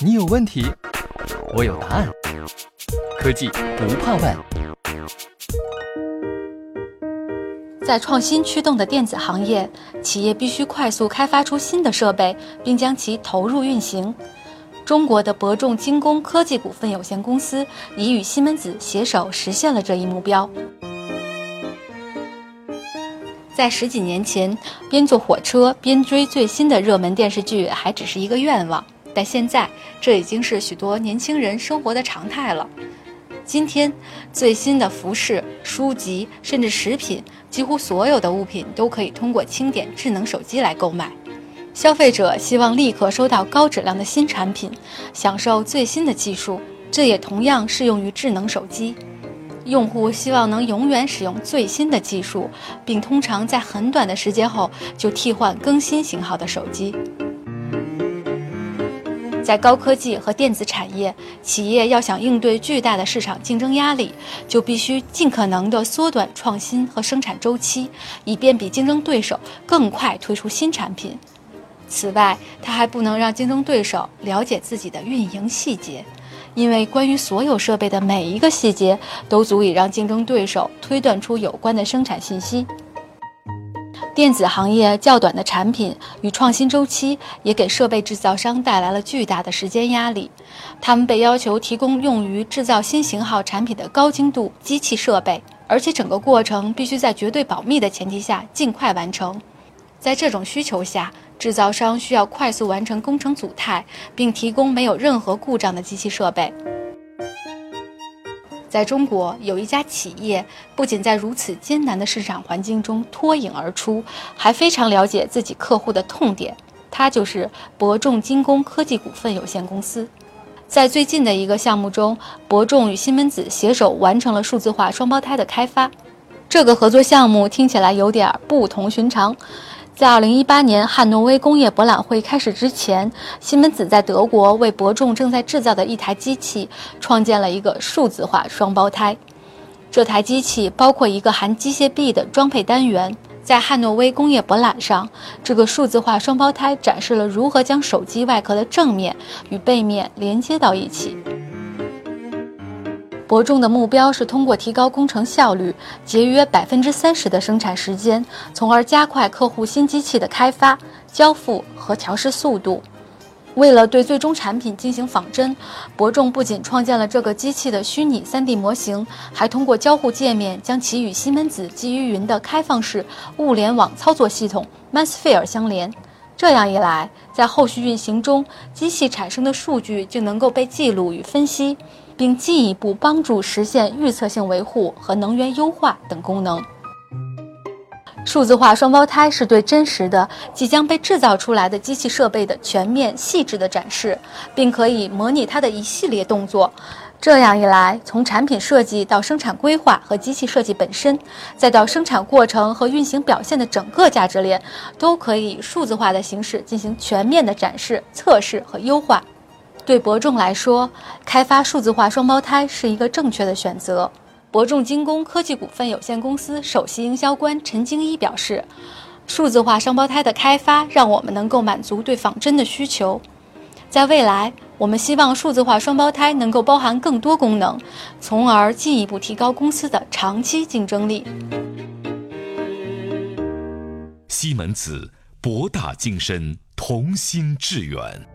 你有问题，我有答案。科技不怕问。在创新驱动的电子行业，企业必须快速开发出新的设备，并将其投入运行。中国的博众精工科技股份有限公司已与西门子携手实现了这一目标。在十几年前，边坐火车边追最新的热门电视剧还只是一个愿望，但现在这已经是许多年轻人生活的常态了。今天，最新的服饰、书籍，甚至食品，几乎所有的物品都可以通过轻点智能手机来购买。消费者希望立刻收到高质量的新产品，享受最新的技术，这也同样适用于智能手机。用户希望能永远使用最新的技术，并通常在很短的时间后就替换更新型号的手机。在高科技和电子产业，企业要想应对巨大的市场竞争压力，就必须尽可能地缩短创新和生产周期，以便比竞争对手更快推出新产品。此外，它还不能让竞争对手了解自己的运营细节。因为关于所有设备的每一个细节，都足以让竞争对手推断出有关的生产信息。电子行业较短的产品与创新周期，也给设备制造商带来了巨大的时间压力。他们被要求提供用于制造新型号产品的高精度机器设备，而且整个过程必须在绝对保密的前提下尽快完成。在这种需求下，制造商需要快速完成工程组态，并提供没有任何故障的机器设备。在中国，有一家企业不仅在如此艰难的市场环境中脱颖而出，还非常了解自己客户的痛点。它就是博众精工科技股份有限公司。在最近的一个项目中，博众与西门子携手完成了数字化双胞胎的开发。这个合作项目听起来有点不同寻常。在二零一八年汉诺威工业博览会开始之前，西门子在德国为博众正在制造的一台机器创建了一个数字化双胞胎。这台机器包括一个含机械臂的装配单元。在汉诺威工业博览上，这个数字化双胞胎展示了如何将手机外壳的正面与背面连接到一起。博众的目标是通过提高工程效率，节约百分之三十的生产时间，从而加快客户新机器的开发、交付和调试速度。为了对最终产品进行仿真，博众不仅创建了这个机器的虚拟 3D 模型，还通过交互界面将其与西门子基于云的开放式物联网操作系统 MassFair 相连。这样一来，在后续运行中，机器产生的数据就能够被记录与分析。并进一步帮助实现预测性维护和能源优化等功能。数字化双胞胎是对真实的即将被制造出来的机器设备的全面细致的展示，并可以模拟它的一系列动作。这样一来，从产品设计到生产规划和机器设计本身，再到生产过程和运行表现的整个价值链，都可以以数字化的形式进行全面的展示、测试和优化。对博众来说，开发数字化双胞胎是一个正确的选择。博众精工科技股份有限公司首席营销官陈京一表示：“数字化双胞胎的开发让我们能够满足对仿真的需求。在未来，我们希望数字化双胞胎能够包含更多功能，从而进一步提高公司的长期竞争力。”西门子，博大精深，同心致远。